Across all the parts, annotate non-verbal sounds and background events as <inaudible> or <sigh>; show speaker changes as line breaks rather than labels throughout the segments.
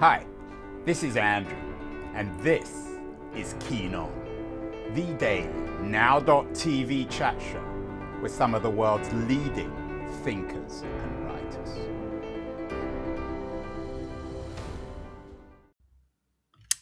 Hi, this is Andrew, and this is Keen On, the daily now.tv chat show with some of the world's leading thinkers and writers.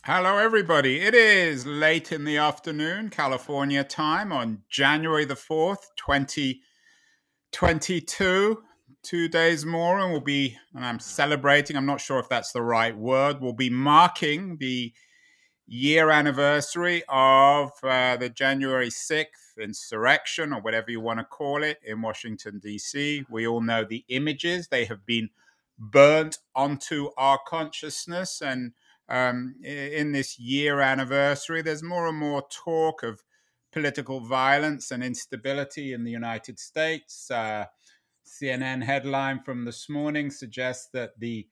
Hello, everybody. It is late in the afternoon, California time on January the 4th, 2022 two days more, and we'll be, and I'm celebrating, I'm not sure if that's the right word, we'll be marking the year anniversary of uh, the January 6th insurrection, or whatever you want to call it, in Washington, D.C. We all know the images, they have been burnt onto our consciousness. And um, in this year anniversary, there's more and more talk of political violence and instability in the United States. Uh, CNN headline from this morning suggests that the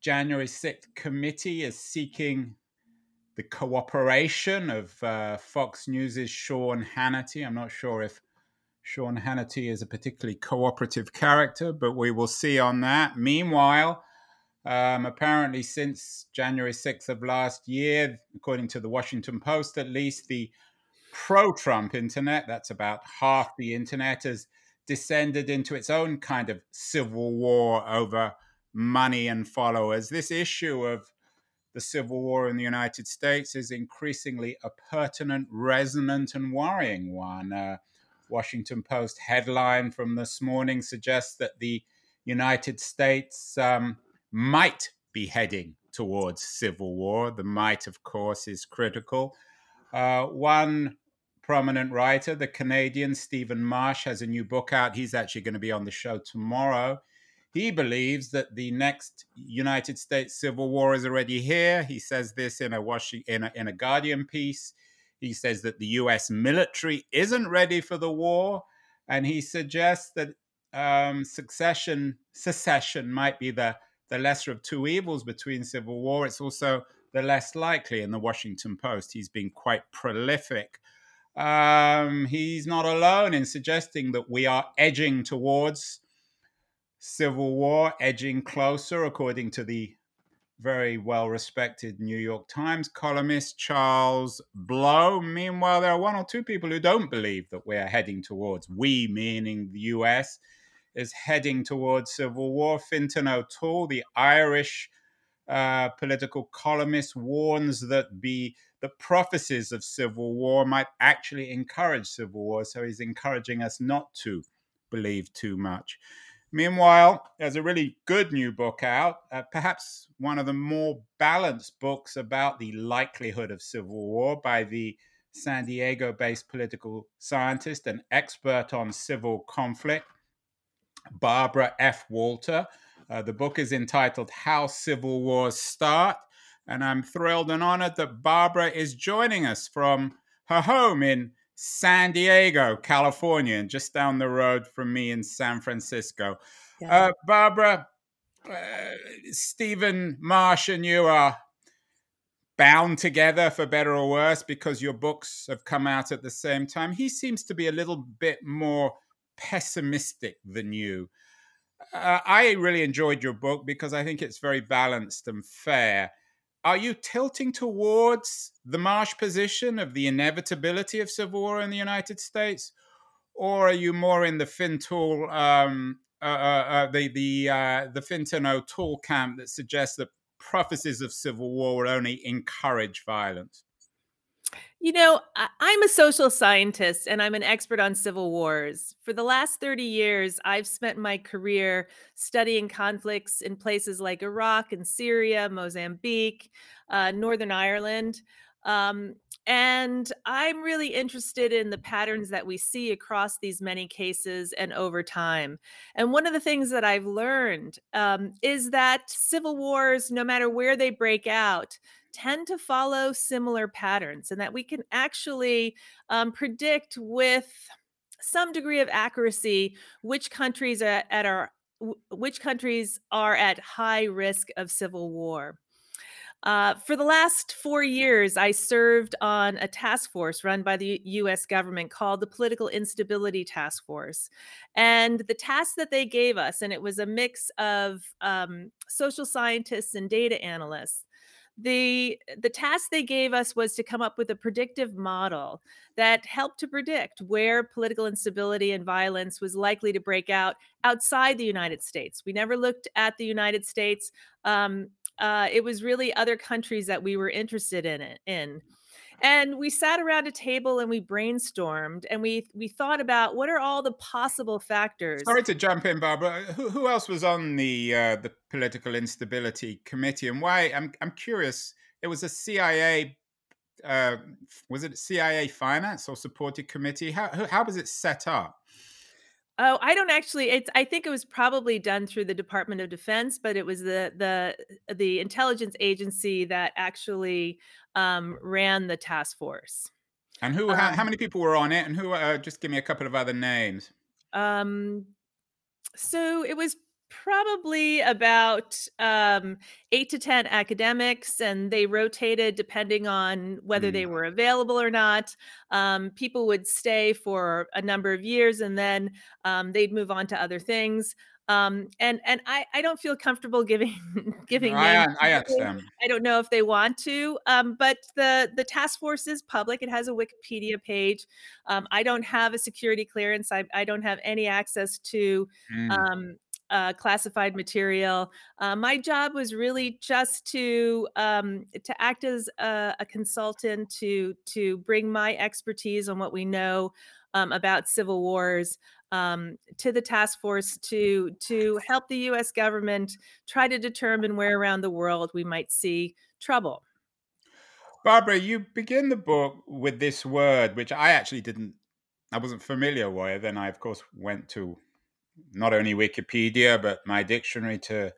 January 6th committee is seeking the cooperation of uh, Fox News's Sean Hannity. I'm not sure if Sean Hannity is a particularly cooperative character, but we will see on that. Meanwhile, um, apparently, since January 6th of last year, according to the Washington Post at least, the pro Trump internet, that's about half the internet, has descended into its own kind of civil war over money and followers. This issue of the Civil War in the United States is increasingly a pertinent, resonant, and worrying one. Uh, Washington Post headline from this morning suggests that the United States um, might be heading towards civil war. The might, of course, is critical. Uh, one prominent writer, the Canadian Stephen Marche, has a new book out. He's actually going to be on the show tomorrow. He believes that the next United States Civil War is already here. He says this in a Washington, in a, in a Guardian piece. He says that the U.S. military isn't ready for the war, and he suggests that um, succession secession might be the the lesser of two evils between civil war. It's also the less likely. In the Washington Post, he's been quite prolific um, he's not alone in suggesting that we are edging towards civil war, edging closer, according to the very well respected New York Times columnist Charles Blow. Meanwhile, there are one or two people who don't believe that we are heading towards, we meaning the US, is heading towards civil war. Fintan O'Toole, the Irish uh, political columnist, warns that the the prophecies of civil war might actually encourage civil war. So he's encouraging us not to believe too much. Meanwhile, there's a really good new book out, uh, perhaps one of the more balanced books about the likelihood of civil war by the San Diego based political scientist and expert on civil conflict, Barbara F. Walter. Uh, the book is entitled How Civil Wars Start and I'm thrilled and honored that Barbara is joining us from her home in San Diego, California, and just down the road from me in San Francisco. Yeah. Uh, Barbara, uh, Stephen Marche and you are bound together for better or worse because your books have come out at the same time. He seems to be a little bit more pessimistic than you. Uh, I really enjoyed your book because I think it's very balanced and fair are you tilting towards the Marche position of the inevitability of civil war in the United States, or are you more in the Fintool, um, uh, uh, uh, the the uh, the O'Toole camp that suggests that prophecies of civil war will only encourage violence?
You know, I'm a social scientist and I'm an expert on civil wars. For the last 30 years, I've spent my career studying conflicts in places like Iraq and Syria, Mozambique, uh, Northern Ireland. Um, and I'm really interested in the patterns that we see across these many cases and over time. And one of the things that I've learned um, is that civil wars, no matter where they break out, tend to follow similar patterns and that we can actually um, predict with some degree of accuracy which countries are at our which countries are at high risk of civil war Uh, for the last four years, I served on a task force run by the US government called the Political Instability Task Force. And the task that they gave us, and it was a mix of um, social scientists and data analysts, the the task they gave us was to come up with a predictive model that helped to predict where political instability and violence was likely to break out outside the United States. We never looked at the United States. Um, uh, it was really other countries that we were interested in in and we sat around a table and we brainstormed and we we thought about what are all the possible factors.
Sorry to jump in barbara. Who, who else was on the uh, the political instability committee and why i'm, I'm curious it was a cia uh, was it cia finance or supported committee? How, how was it set up
Oh, I don't actually it's I think it was probably done through the Department of Defense, but it was the the the intelligence agency that actually um, ran the task force.
And who? Um, how, how, many people were on it? And who? Uh, just give me a couple of other names.
Um, so it was probably about um, eight to 10 academics, and they rotated depending on whether mm. they were available or not. Um, people would stay for a number of years and then um, they'd move on to other things. Um, and and I, I don't feel comfortable giving <laughs> giving
I, I understand.
I don't know if they want to, um, but the the task force is public. It has a Wikipedia page. Um, I don't have a security clearance. I, I don't have any access to mm. Uh, classified material. Uh, my job was really just to um, to act as a, a, consultant to to bring my expertise on what we know um, about civil wars um, to the task force to to help the U.S. government try to determine where around the world we might see trouble.
Barbara, you begin the book with this word, which I actually didn't, I wasn't familiar with. Then I, of course, went to not only Wikipedia, but my dictionary to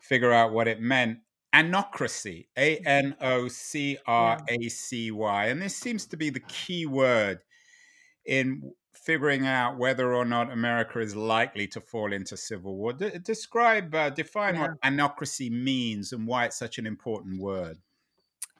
figure out what it meant. Anocracy, A N O C R A C Y. And this seems to be the key word in figuring out whether or not America is likely to fall into civil war. D- describe, uh, define yeah. what anocracy means and why it's such an important word.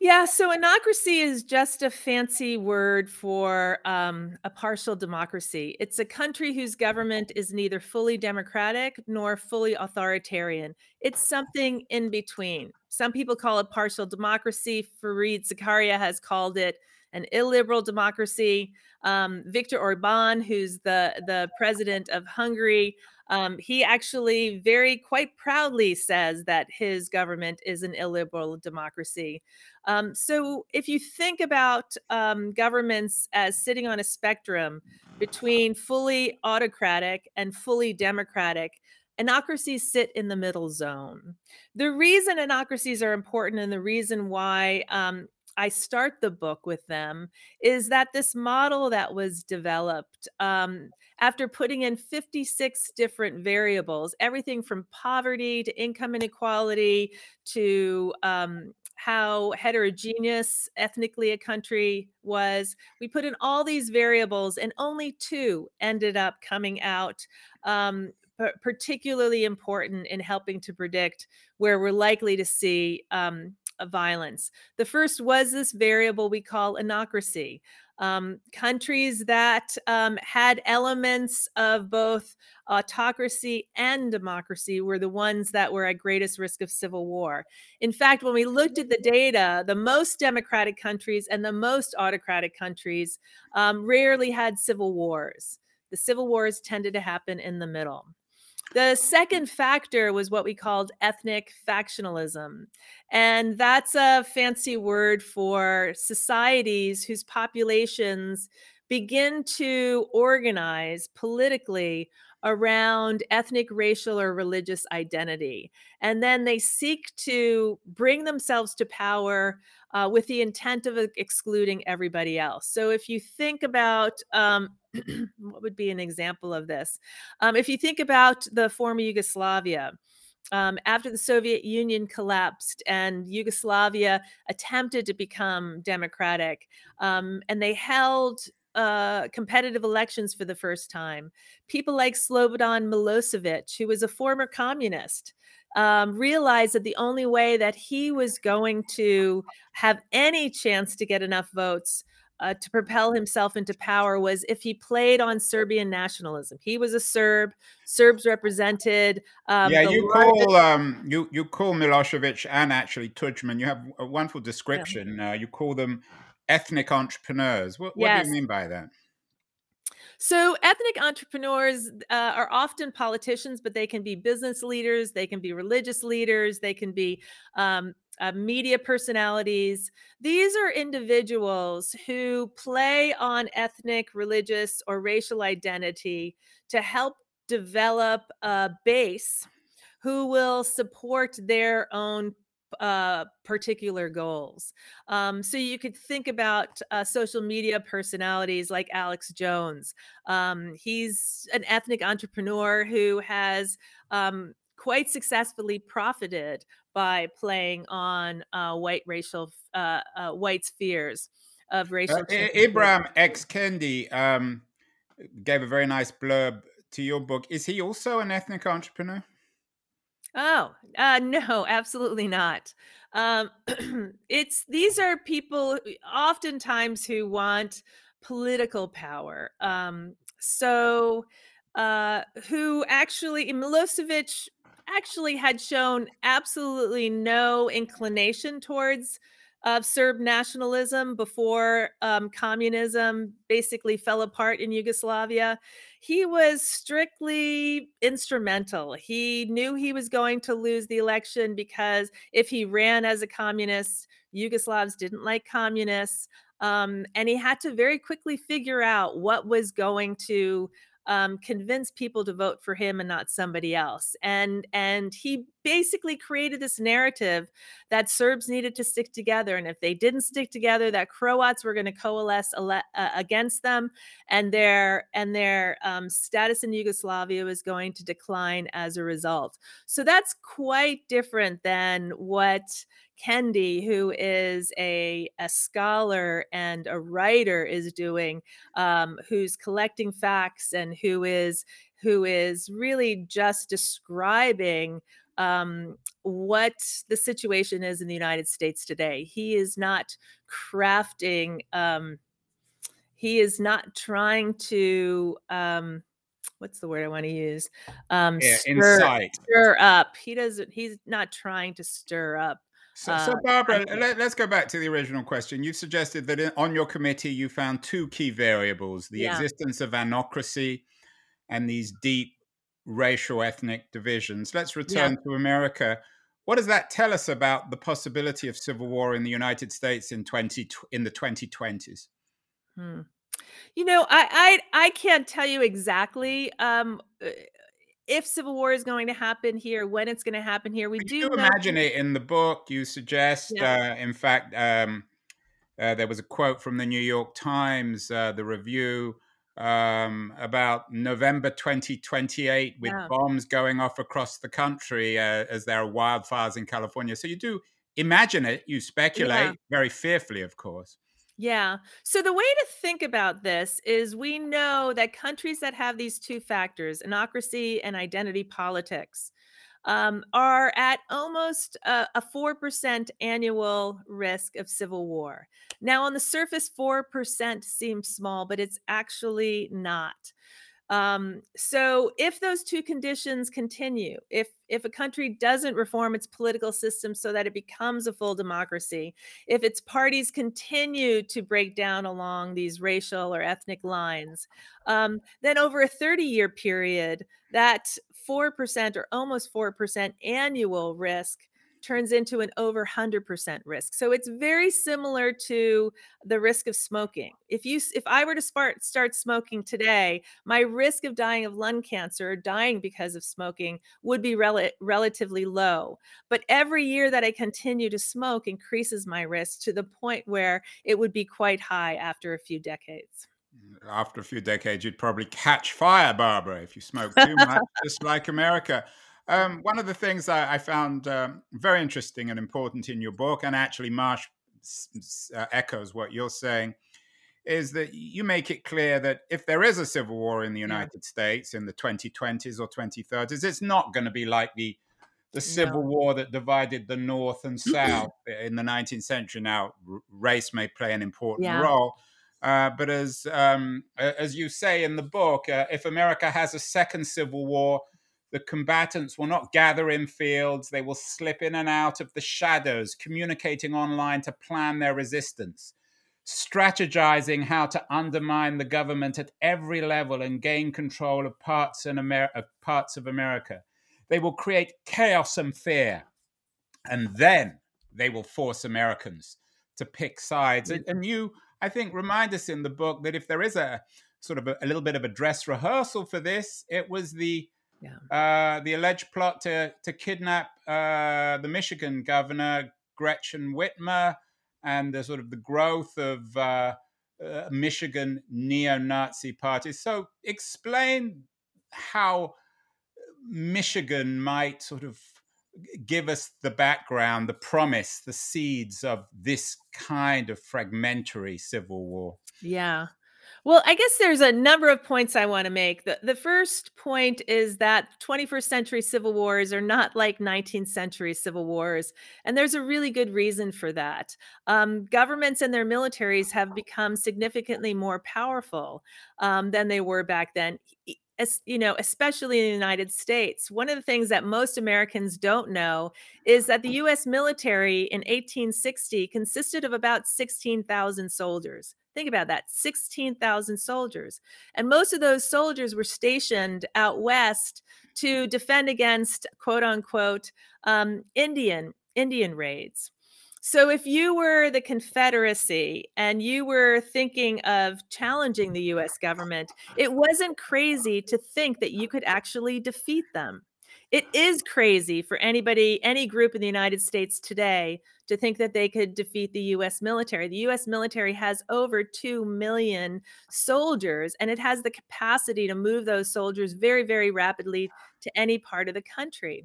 Yeah, so anocracy is just a fancy word for um, a partial democracy. It's a country whose government is neither fully democratic nor fully authoritarian. It's something in between. Some people call it partial democracy. Fareed Zakaria has called it an illiberal democracy. Um, Viktor Orban, who's the the president of Hungary, um, he actually very quite proudly says that his government is an illiberal democracy. Um, so if you think about um, governments as sitting on a spectrum between fully autocratic and fully democratic, anocracies sit in the middle zone. The reason anocracies are important and the reason why um, I start the book with them is that this model that was developed um, after putting in 56 different variables, everything from poverty to income inequality to um, how heterogeneous ethnically a country was. We put in all these variables, and only two ended up coming out. Um, particularly important in helping to predict where we're likely to see um, violence. The first was this variable we call anocracy. Um, countries that um, had elements of both autocracy and democracy were the ones that were at greatest risk of civil war. In fact, when we looked at the data, the most democratic countries and the most autocratic countries um, rarely had civil wars. The civil wars tended to happen in the middle. The second factor was what we called ethnic factionalism. And that's a fancy word for societies whose populations begin to organize politically around ethnic, racial, or religious identity. And then they seek to bring themselves to power uh, with the intent of excluding everybody else. So if you think about um, <clears throat> what would be an example of this? Um, if you think about the former Yugoslavia, um, after the Soviet Union collapsed and Yugoslavia attempted to become democratic, um, and they held uh, competitive elections for the first time. People like Slobodan Milosevic, who was a former communist, um, realized that the only way that he was going to have any chance to get enough votes uh, to propel himself into power was if he played on Serbian nationalism. He was a Serb. Serbs represented.
Um, yeah, you call um, you you call Milosevic and actually Tudjman. You have a wonderful description. Yeah. Uh, you call them ethnic entrepreneurs. What, what yes. do you mean by that?
So, ethnic entrepreneurs uh, are often politicians, but they can be business leaders, they can be religious leaders, they can be um, uh, media personalities. These are individuals who play on ethnic, religious, or racial identity to help develop a base who will support their own uh, particular goals. Um, so you could think about uh, social media personalities like Alex Jones. Um, he's an ethnic entrepreneur who has um, quite successfully profited by playing on uh, white racial uh, uh, white spheres of uh, racial.
Ibram X Kendi um, gave a very nice blurb to your book. Is he also an ethnic entrepreneur?
Oh, uh, no, absolutely not. Um, <clears throat> it's these are people oftentimes who want political power. Um, so, uh, who actually Milosevic actually had shown absolutely no inclination towards of Serb nationalism before um, communism basically fell apart in Yugoslavia. He was strictly instrumental. He knew he was going to lose the election because if he ran as a communist, Yugoslavs didn't like communists. Um, and he had to very quickly figure out what was going to um, convince people to vote for him and not somebody else. And and he basically created this narrative that Serbs needed to stick together, and if they didn't stick together, that Croats were going to coalesce ele- uh, against them, and their and their um, status in Yugoslavia was going to decline as a result. So that's quite different than what Kendi, who is a, a scholar and a writer, is doing, um, who's collecting facts and who is who is really just describing um, what the situation is in the United States today. He is not crafting. Um, he is not trying to. Um, what's the word I want to use?
Um, yeah, stir, insight.
stir up. He doesn't. He's not trying to stir up
so, so uh, Barbara, let, us go back to the original question. You suggested that in, on your committee you found two key variables the yeah. existence of anocracy and these deep racial ethnic divisions. Let's return yeah. to America. What does that tell us about the possibility of civil war in the United States in 20 in the 2020s?
Hmm. You know, I, I I can't tell you exactly um, uh, if civil war is going to happen here, when it's going to happen here. We do,
do imagine it in the book. You suggest, yeah. uh, in fact, um, uh, there was a quote from the New York Times, uh, the review um, about November 2028 with yeah. bombs going off across the country uh, as there are wildfires in California. So you do imagine it, you speculate yeah. very fearfully, of course.
Yeah. So the way to think about this is we know that countries that have these two factors, anocracy and identity politics, um, are at almost a, a 4% annual risk of civil war. Now, on the surface, 4% seems small, but it's actually not. Um, so if those two conditions continue, if if a country doesn't reform its political system so that it becomes a full democracy, if its parties continue to break down along these racial or ethnic lines, um, then over a 30 year period, that 4% or almost 4% annual risk turns into an over 100% risk. So it's very similar to the risk of smoking. If you if I were to start start smoking today, my risk of dying of lung cancer or dying because of smoking would be rel- relatively low. But every year that I continue to smoke increases my risk to the point where it would be quite high after a few decades mm,
after a few decades, you'd probably catch fire, Barbara, if you smoke too much, <laughs> just like America. Um, one of the things I, I found um, very interesting and important in your book, and actually Marche uh, echoes what you're saying, is that you make it clear that if there is a civil war in the United yeah. States in the 2020s or 2030s, it's not going to be like the the civil no. war that divided the North and <clears throat> South in the 19th century. Now, race may play an important yeah. role, uh, but as um, as you say in the book, uh, if America has a second civil war, the combatants will not gather in fields; they will slip in and out of the shadows, communicating online to plan their resistance, strategizing how to undermine the government at every level and gain control of parts in America, parts of America. They will create chaos and fear, and then they will force Americans to pick sides. And, and you I think, remind us in the book that if there is a sort of a, a little bit of a dress rehearsal for this, it was the yeah. uh, the alleged plot to to kidnap uh, the Michigan governor Gretchen Whitmer and the sort of the growth of uh, uh Michigan neo-Nazi parties. So, explain how Michigan might sort of give us the background, the promise, the seeds of this kind of fragmentary civil war?
Yeah. Well, I guess there's a number of points I want to make. The, the first point is that 21st century civil wars are not like 19th century civil wars. And there's a really good reason for that. Um, governments and their militaries have become significantly more powerful um, than they were back then as you know, especially in the United States, one of the things that most Americans don't know is that the US military in 1860 consisted of about 16,000 soldiers. Think about that 16,000 soldiers. And most of those soldiers were stationed out west to defend against quote unquote um, Indian Indian raids. So, if you were the Confederacy and you were thinking of challenging the US government, it wasn't crazy to think that you could actually defeat them. It is crazy for anybody, any group in the United States today to think that they could defeat the US military. The US military has over 2 million soldiers, and it has the capacity to move those soldiers very, very rapidly to any part of the country.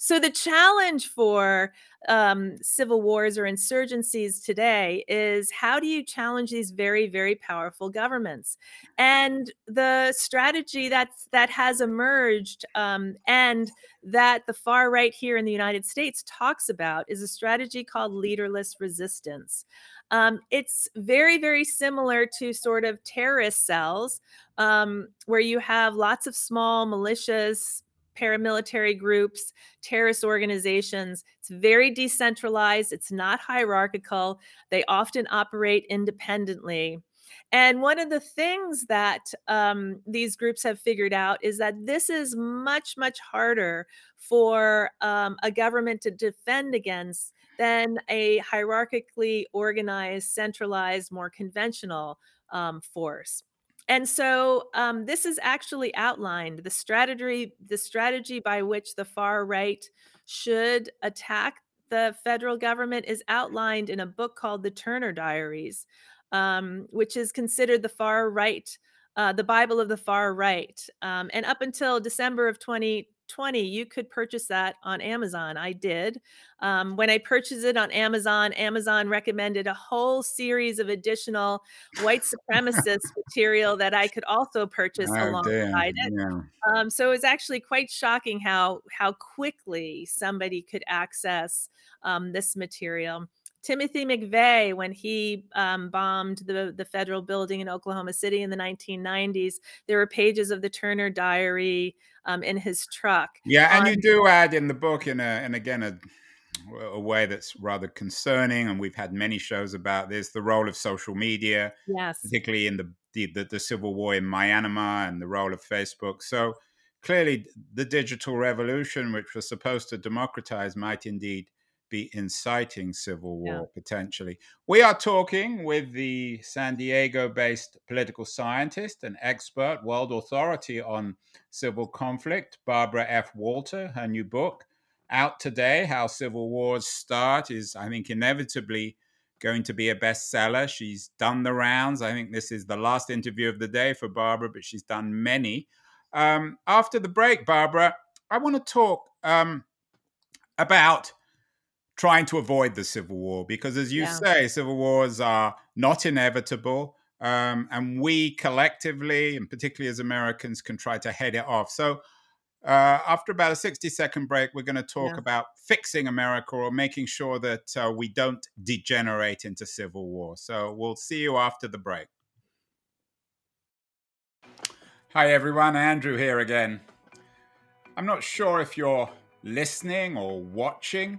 So the challenge for um, civil wars or insurgencies today is how do you challenge these very, very powerful governments? And the strategy that's that has emerged um, and that the far right here in the United States talks about is a strategy called leaderless resistance. Um, it's very, very similar to sort of terrorist cells, um, where you have lots of small militias, paramilitary groups, terrorist organizations. It's very decentralized, it's not hierarchical. They often operate independently. And one of the things that um, these groups have figured out is that this is much, much harder for um, a government to defend against than a hierarchically organized, centralized, more conventional um, force. And so um, this is actually outlined the strategy the strategy by which the far right should attack the federal government is outlined in a book called the Turner Diaries, um, which is considered the far right, uh, the Bible of the far right. Um, and up until December of 20, 20 you could purchase that on amazon i did um, when i purchased it on amazon amazon recommended a whole series of additional white supremacist <laughs> material that i could also purchase oh, alongside damn. it yeah. um, so it was actually quite shocking how how quickly somebody could access um, this material Timothy McVeigh, when he um, bombed the, the federal building in Oklahoma City in the 1990s, there were pages of the Turner Diary um, in his truck.
Yeah, and you do add in the book, in a, and again, a, a way that's rather concerning, and we've had many shows about this the role of social media,
yes,
particularly in the, the, the civil war in Myanmar and the role of Facebook. So clearly, the digital revolution, which was supposed to democratize, might indeed be inciting civil war yeah. potentially. We are talking with the San Diego based political scientist and expert, world authority on civil conflict, Barbara F. Walter. Her new book, out today, How Civil Wars Start, is, I think, inevitably going to be a bestseller. She's done the rounds. I think this is the last interview of the day for Barbara, but she's done many. Um, after the break, Barbara, I want to talk um, about trying to avoid the civil war because as you yeah. say civil wars are not inevitable Um, and we collectively, and particularly as Americans, can try to head it off. So, uh, after about a 60 second break, we're going to talk yeah. about fixing America or making sure that uh, we don't degenerate into civil war. So, we'll see you after the break. Hi, everyone. Andrew here again. I'm not sure if you're listening or watching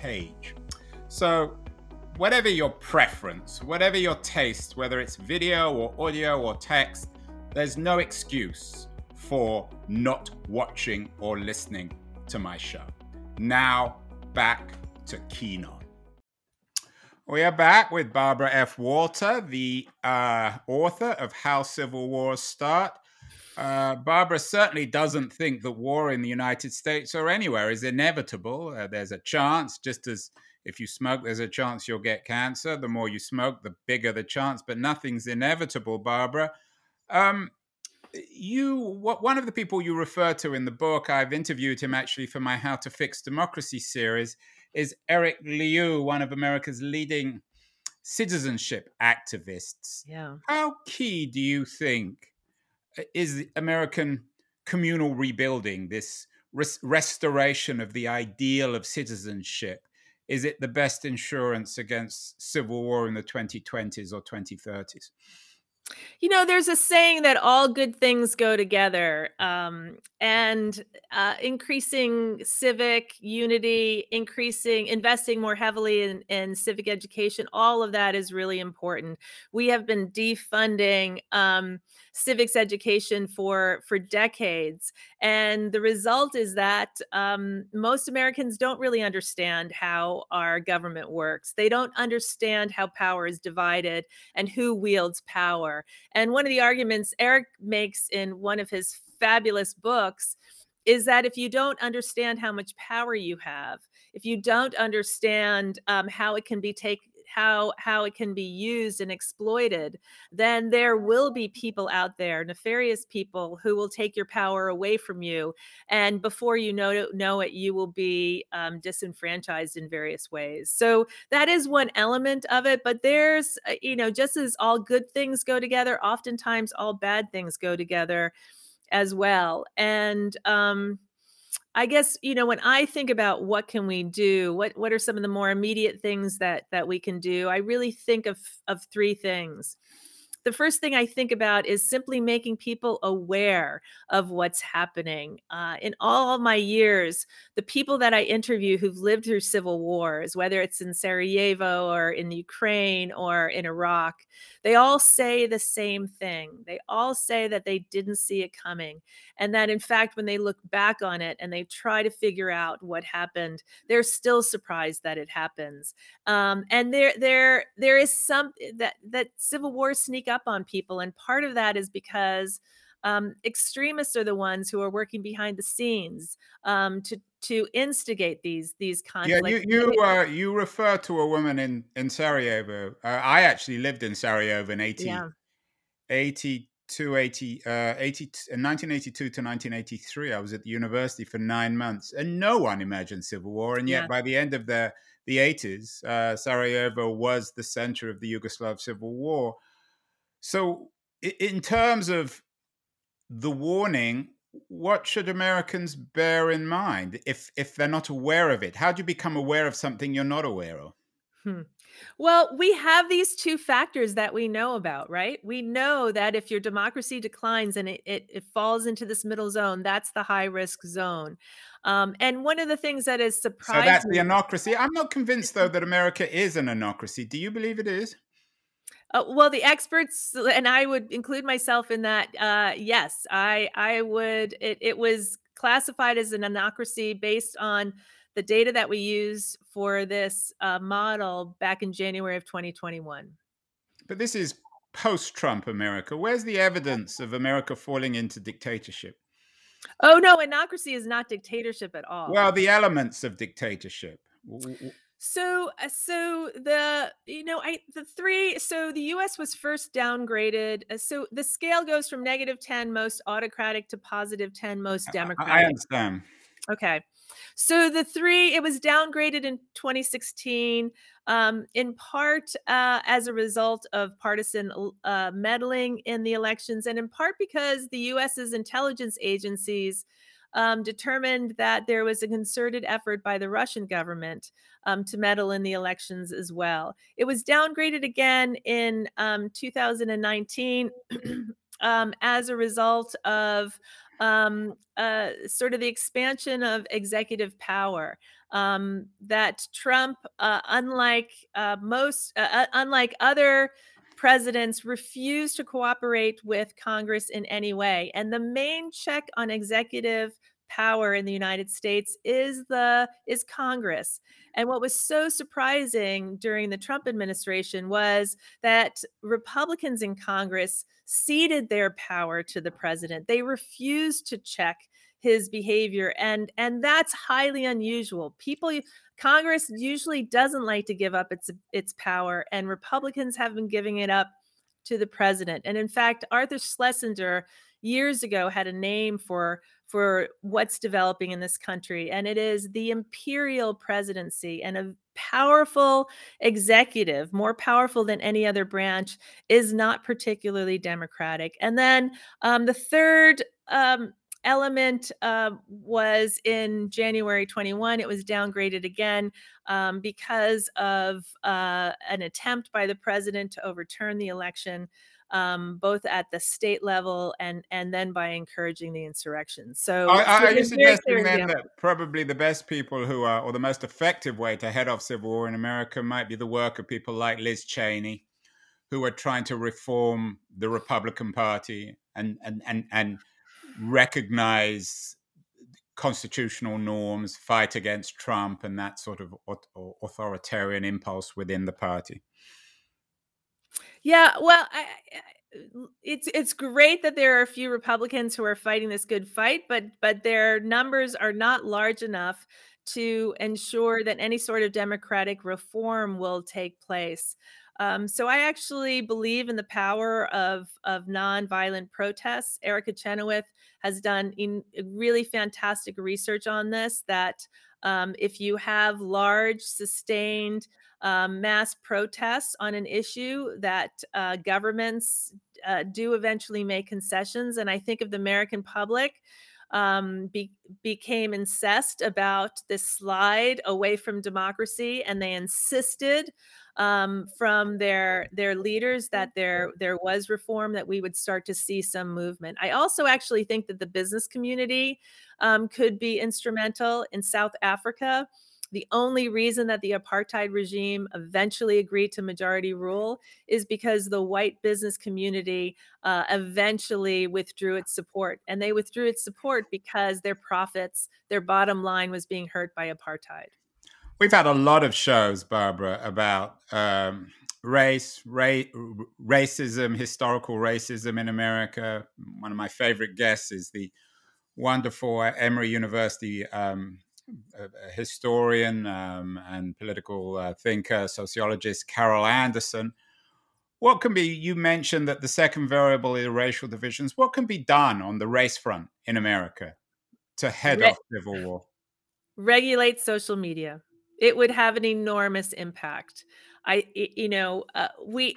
page. So, whatever your preference, whatever your taste, whether it's video or audio or text, there's no excuse for not watching or listening to my show. Now, back to Keen On. We are back with Barbara F. Walter, the uh, author of How Civil Wars Start. Uh, Barbara certainly doesn't think that war in the United States or anywhere is inevitable. Uh, there's a chance, just as if you smoke, there's a chance you'll get cancer. The more you smoke, the bigger the chance, but nothing's inevitable, Barbara. Um, you, what, one of the people you refer to in the book, I've interviewed him actually for my How to Fix Democracy series, is Eric Liu, one of America's leading citizenship activists.
Yeah.
How key do you think Uh, is American communal rebuilding, this res- restoration of the ideal of citizenship, is it the best insurance against civil war in the 2020s or 2030s?
You know, there's a saying that all good things go together, um, and uh, increasing civic unity, increasing, investing more heavily in, in, civic education, all of that is really important. We have been defunding um, civics education for for decades, and the result is that um, most Americans don't really understand how our government works. They don't understand how power is divided and who wields power. And one of the arguments Eric makes in one of his fabulous books is that if you don't understand how much power you have, if you don't understand um, how it can be taken how how it can be used and exploited then there will be people out there nefarious people who will take your power away from you and before you know it, know it you will be um, disenfranchised in various ways. So that is one element of it but there's uh, you know just as all good things go together oftentimes all bad things go together as well. And um I guess you know when I think about what can we do, what what are some of the more immediate things that that we can do? I really think of of three things the first thing I think about is simply making people aware of what's happening. Uh, in all my years, the people that I interview who've lived through civil wars, whether it's in Sarajevo or in Ukraine or in Iraq, they all say the same thing. They all say that they didn't see it coming. And that, in fact, when they look back on it and they try to figure out what happened, they're still surprised that it happens. Um, and there, there, there is some that that civil wars sneak up on people, and part of that is because Um, extremists are the ones who are working behind the scenes um, to to instigate these these conflicts.
Yeah, you you uh, you refer to a woman in in Sarajevo. Uh, I actually lived in Sarajevo in 80, yeah. 82, 80, uh, 80, 1982 to 1983. I was at the university for nine months, and no one imagined civil war. And yet, yeah. by the end of the the 80s, uh, Sarajevo was the center of the Yugoslav civil war. So, in terms of the warning, what should Americans bear in mind if if they're not aware of it? How do you become aware of something you're not aware of?
Hmm. Well, we have these two factors that we know about, right? We know that if your democracy declines and it, it, it falls into this middle zone, that's the high risk zone. Um, and one of the things that is surprising.
So that's the anocracy. I'm not convinced, though, <laughs> that America is an anocracy. Do you believe it is?
Uh, well, the experts, and I would include myself in that. Uh, yes, I I would. It, it was classified as an anocracy based on the data that we use for this uh, model back in January of 2021.
But this is post-Trump America. Where's the evidence of America falling into dictatorship?
Oh no, anocracy is not dictatorship at all.
Well, the elements of dictatorship.
So, uh, so the you know, I the three. So the U.S. was first downgraded. Uh, so the scale goes from negative ten most autocratic to positive ten most democratic.
I understand.
Okay. So the three, it was downgraded in 2016, um, in part uh, as a result of partisan uh, meddling in the elections, and in part because the U.S.'s intelligence agencies um, determined that there was a concerted effort by the Russian government um, to meddle in the elections as well. It was downgraded again in um, 2019 <clears throat> um, as a result of um, uh, sort of the expansion of executive power. Um, that Trump, uh, unlike uh, most, uh, uh, unlike other presidents refuse to cooperate with Congress in any way. And the main check on executive power in the United States is the is Congress. And what was so surprising during the Trump administration was that Republicans in Congress ceded their power to the president. They refused to check his behavior and and that's highly unusual. People Congress usually doesn't like to give up its its power, and Republicans have been giving it up to the president. And in fact, Arthur Schlesinger years ago had a name for for what's developing in this country and it is the imperial presidency and a powerful executive more powerful than any other branch is not particularly democratic and then um, the third um, element uh, was in January 21. It was downgraded again um, because of uh, an attempt by the president to overturn the election. Um, both at the state level and and then by encouraging the insurrection. So,
are, you suggesting then that probably the best people who are, or the most effective way to head off civil war in America might be the work of people like Liz Cheney, who are trying to reform the Republican Party and and and and recognize constitutional norms, fight against Trump, and that sort of authoritarian impulse within the party.
Yeah, well, I, it's it's great that there are a few Republicans who are fighting this good fight, but but their numbers are not large enough to ensure that any sort of democratic reform will take place. Um, so I actually believe in the power of of nonviolent protests. Erica Chenoweth has done in really fantastic research on this. That um, if you have large, sustained um, mass protests on an issue, that uh, governments uh, do eventually make concessions. And I think of the American public um, be, became incensed about this slide away from democracy, and they insisted um, from their their leaders that there there was reform, that we would start to see some movement. I also actually think that the business community um, could be instrumental in South Africa. The only reason that the apartheid regime eventually agreed to majority rule is because the white business community uh, eventually withdrew its support. And they withdrew its support because their profits, their bottom line was being hurt by apartheid.
We've had a lot of shows, Barbara, about um, race, ra- racism, historical racism in America. One of my favorite guests is the wonderful Emory University um, historian um, and political uh, thinker, sociologist Carol Anderson. What can be, you mentioned that the second variable is racial divisions. What can be done on the race front in America to head Re- off civil war?
Regulate social media. It would have an enormous impact. I, you know, uh, we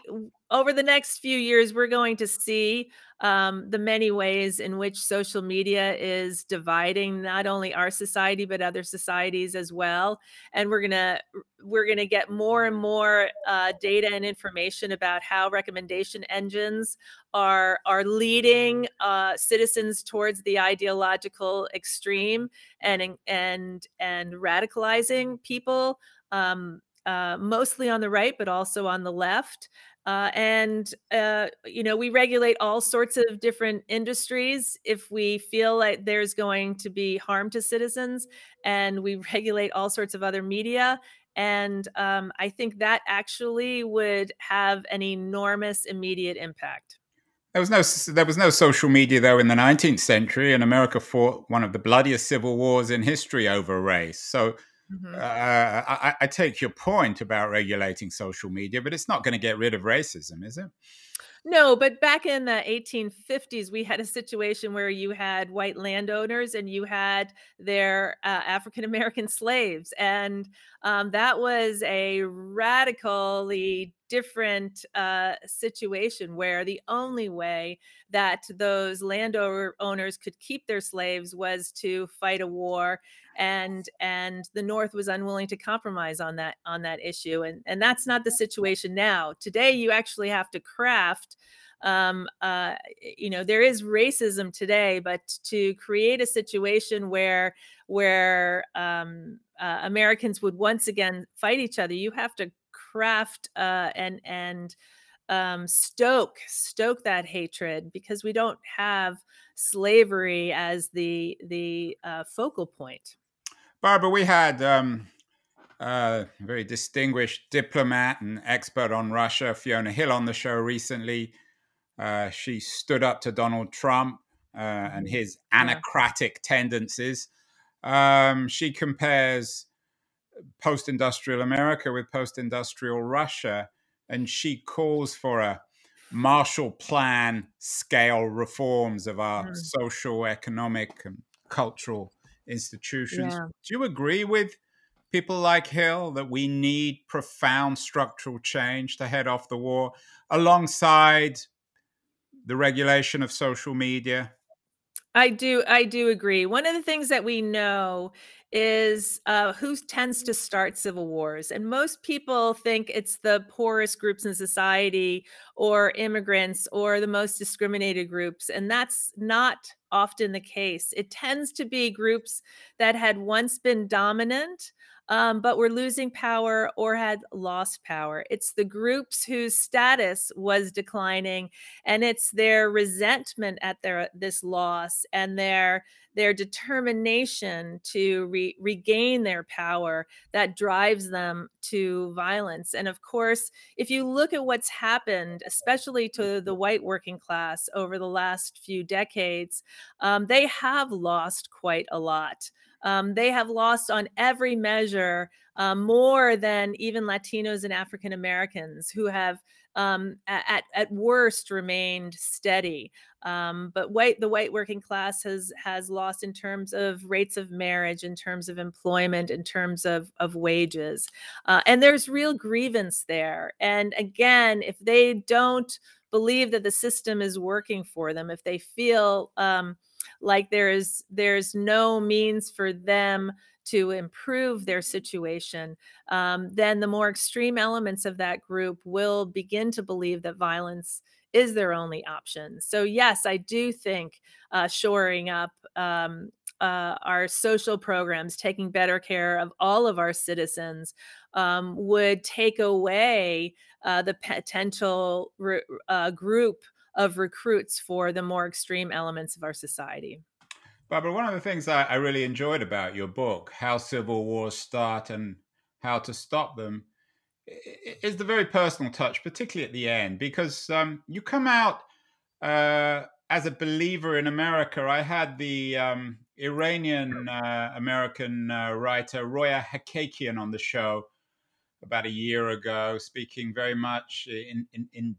over the next few years, we're going to see um, the many ways in which social media is dividing not only our society but other societies as well. And we're gonna we're gonna get more and more uh, data and information about how recommendation engines are are leading uh, citizens towards the ideological extreme and and and radicalizing people. Um, uh, mostly on the right, but also on the left. Uh, and, uh, you know, we regulate all sorts of different industries if we feel like there's going to be harm to citizens, and we <laughs> regulate all sorts of other media. And um, I think that actually would have an enormous immediate impact.
There was no there was no social media though in the 19th century, and America fought one of the bloodiest civil wars in history over race. So Mm-hmm. Uh, I, I, take your point about regulating social media, but it's not going to get rid of racism, is it?
No, but back in the 1850s, we had a situation where you had white landowners and you had their uh, African American <laughs> slaves. And um, that was a radically different uh, situation where the only way that those landowners could keep their slaves was to fight a war and and the north was unwilling to compromise on that on that issue and and that's not the situation now. Today you actually have to craft um, uh, you know there is racism today but to create a situation where where um, uh, americans would once again fight each other you have to craft uh, and and um, stoke stoke that hatred because we don't have slavery as the the uh, focal point
Barbara, we had um, a very distinguished diplomat and expert on Russia, Fiona Hill, on the show recently. Uh, she stood up to Donald Trump uh, and mm-hmm. his anocratic tendencies. Um, she compares post industrial America with post industrial Russia, and she calls for a Marshall Plan scale reforms of our mm. social, economic, and cultural institutions. Yeah. Do you agree with people like Hill that we need profound structural change to head off the war alongside the regulation of social media?
I do. I do agree. One of the things that we know is uh, who tends to start civil wars. And most people think it's the poorest groups in society or immigrants or the most discriminated groups. And that's not often the case. It tends to be groups that had once been dominant um, but were losing power or had lost power. It's the groups whose status was declining, and it's their resentment at their this loss and their their determination to re- regain their power that drives them to violence. And of course, if you look at what's happened, especially to the white working class over the last few decades, um, they have lost quite a lot um, they have lost on every measure um, more than even Latinos and African Americans who have um, at, at worst remained steady. Um, but white, the white working class has has lost in terms of rates of marriage, in terms of employment, in terms of of wages, uh, and there's real grievance there. And again, if they don't believe that the system is working for them, if they feel um, like there's there's no means for them to improve their situation, um, then the more extreme elements of that group will begin to believe that violence is their only option. So, yes, I do think uh, shoring up um, uh, our social programs, taking better care of all of our citizens, um, would take away uh, the potential re- uh, group of recruits for the more extreme elements of our society.
Barbara, one of the things I, I really enjoyed about your book, How Civil Wars Start and How to Stop Them, is the very personal touch, particularly at the end, because um, you come out uh, as a believer in America. I had the um, Iranian uh, American uh, writer Roya Hakakian on the show about a year ago, speaking very much in, in, in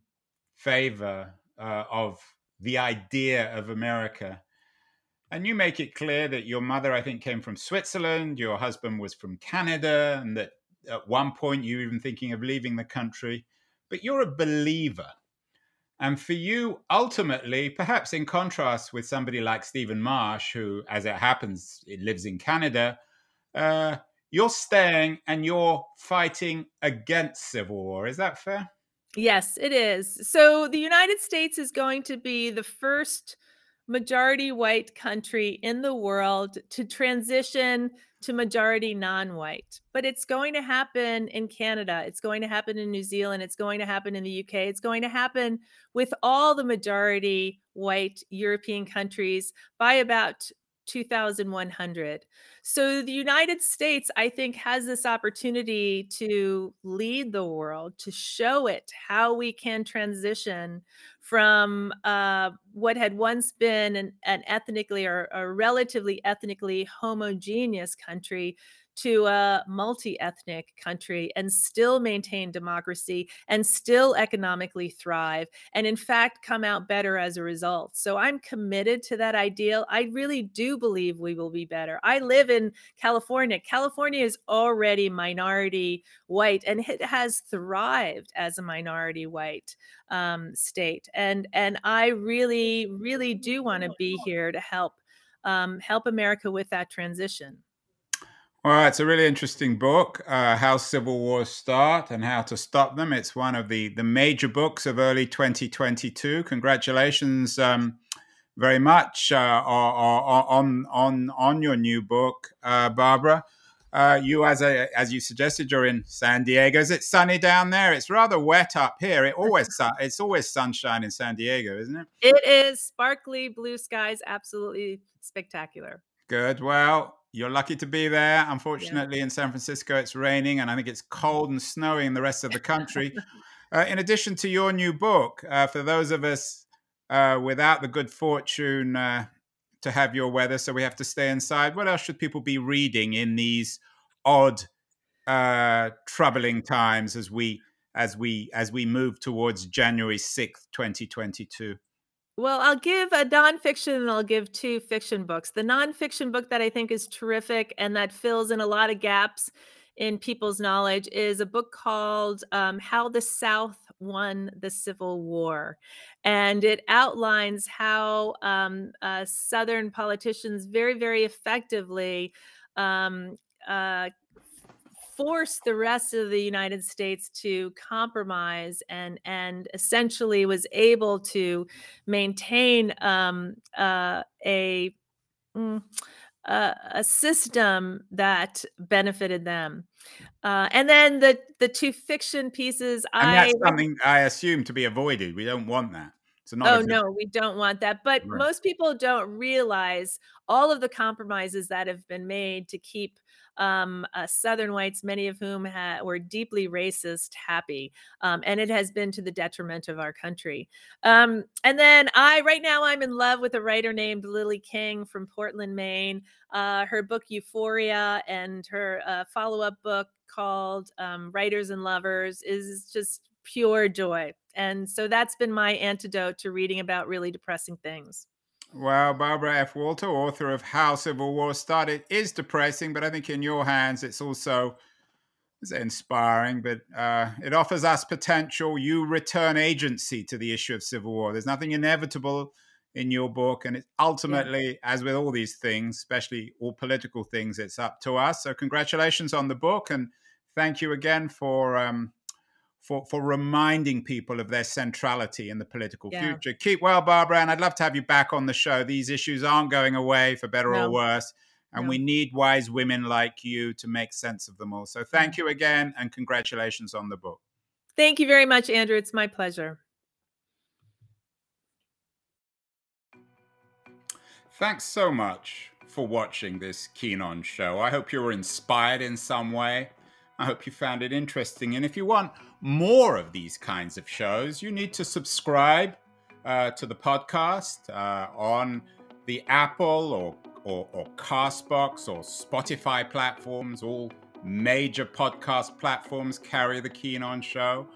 favor uh, of the idea of America. And you make it clear that your mother, I think, came from Switzerland, your husband was from Canada, and that at one point you were even thinking of leaving the country. But you're a believer. And for you, ultimately, perhaps in contrast with somebody like Stephen Marche, who, as it happens, lives in Canada, uh, you're staying and you're fighting against civil war. Is that fair?
Yes, it is. So the United States is going to be the first majority white country in the world to transition to majority non white. But it's going to happen in Canada. It's going to happen in New Zealand. It's going to happen in the UK. It's going to happen with all the majority white European countries by about 2100. So the United States, I think, has this opportunity to lead the world, to show it how we can transition from uh, what had once been an, an ethnically or a relatively ethnically homogeneous country to a multi ethnic country and still maintain democracy and still economically thrive, and in fact, come out better as a result. So I'm committed to that ideal. I really do believe we will be better. I live in California. California is already minority white and it has thrived as a minority white um, state. And, and I really, really do want to be here to help. Um, help America with that transition.
Well, it's a really interesting book, uh, How Civil Wars Start and How to Stop Them. It's one of the, the major books of early 2022. Congratulations um, very much uh, on, on, on your new book, uh, Barbara. Uh, you, as, a, as you suggested, you're in San Diego. Is it sunny down there? It's rather wet up here. It always <laughs> it's always sunshine in San Diego, isn't it?
It is sparkly blue skies, absolutely spectacular.
Good. Well, you're lucky to be there. Unfortunately, yeah. in San Francisco, it's raining, and I think it's cold and snowy in the rest of the country. <laughs> uh, in addition to your new book, uh, for those of us uh, without the good fortune uh, to have your weather, so we have to stay inside, what else should people be reading in these odd, uh, troubling times as we as we as we move towards January sixth, twenty twenty two?
Well, I'll give a nonfiction and I'll give two fiction books. The nonfiction book that I think is terrific and that fills in a lot of gaps in people's knowledge is a book called um, How the South Won the Civil War. And it outlines how um, uh, Southern politicians very, very effectively um, uh, forced the rest of the United States to compromise and and essentially was able to maintain um, uh, a mm, uh, a system that benefited them. Uh, and then the the two fiction pieces.
And I, that's something I assume to be avoided. We don't want that.
So oh no, we don't want that. But right. most people don't realize all of the compromises that have been made to keep um, uh, Southern whites, many of whom ha- were deeply racist, happy. Um, and it has been to the detriment of our country. Um, and then I, right now, I'm in love with a writer named Lily King from Portland, Maine. Uh, her book Euphoria and her uh, follow up book called um, Writers and Lovers is just pure joy. And so that's been my antidote to reading about really depressing things.
Well, Barbara F. Walter, author of How Civil War Started, is depressing, but I think in your hands it's also it's inspiring, but uh, it offers us potential. You return agency to the issue of civil war. There's nothing inevitable in your book, and it's ultimately, yeah. as with all these things, especially all political things, it's up to us. So, congratulations on the book, and thank you again for um, for, for reminding people of their centrality in the political yeah. future. Keep well, Barbara, and I'd love to have you back on the show. These issues aren't going away for better no. or worse, and no. we need wise women like you to make sense of them all. So thank you again, and congratulations on the book.
Thank you very much, Andrew. It's my pleasure.
Thanks so much for watching this Keen On show. I hope you were inspired in some way I hope you found it interesting. And if you want more of these kinds of shows, you need to subscribe uh, to the podcast uh, on the Apple or, or, or Castbox or Spotify platforms. All major podcast platforms carry the Keen On Show.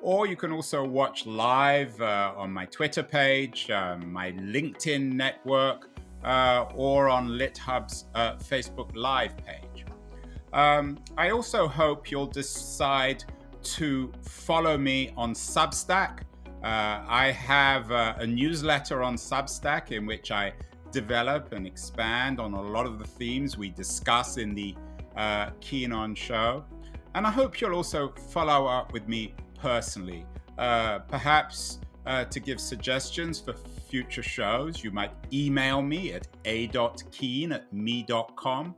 Or you can also watch live uh, on my Twitter page, um, my LinkedIn network, uh, or on LitHub's uh, Facebook Live page. Um, I also hope you'll decide to follow me on Substack. Uh, I have uh, a newsletter on Substack in which I develop and expand on a lot of the themes we discuss in the uh, Keen On show. And I hope you'll also follow up with me personally, uh, perhaps uh, to give suggestions for future shows. You might email me at a.keen at me.com,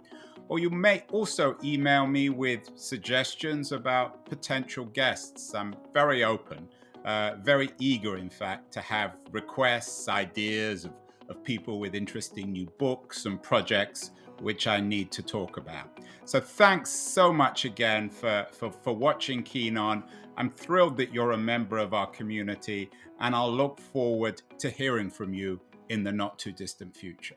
or you may also email me with suggestions about potential guests. I'm very open, uh, very eager, in fact, to have requests, ideas of, of people with interesting new books and projects which I need to talk about. So thanks so much again for, for, for watching Keen On. I'm thrilled that you're a member of our community, and I'll look forward to hearing from you in the not too distant future.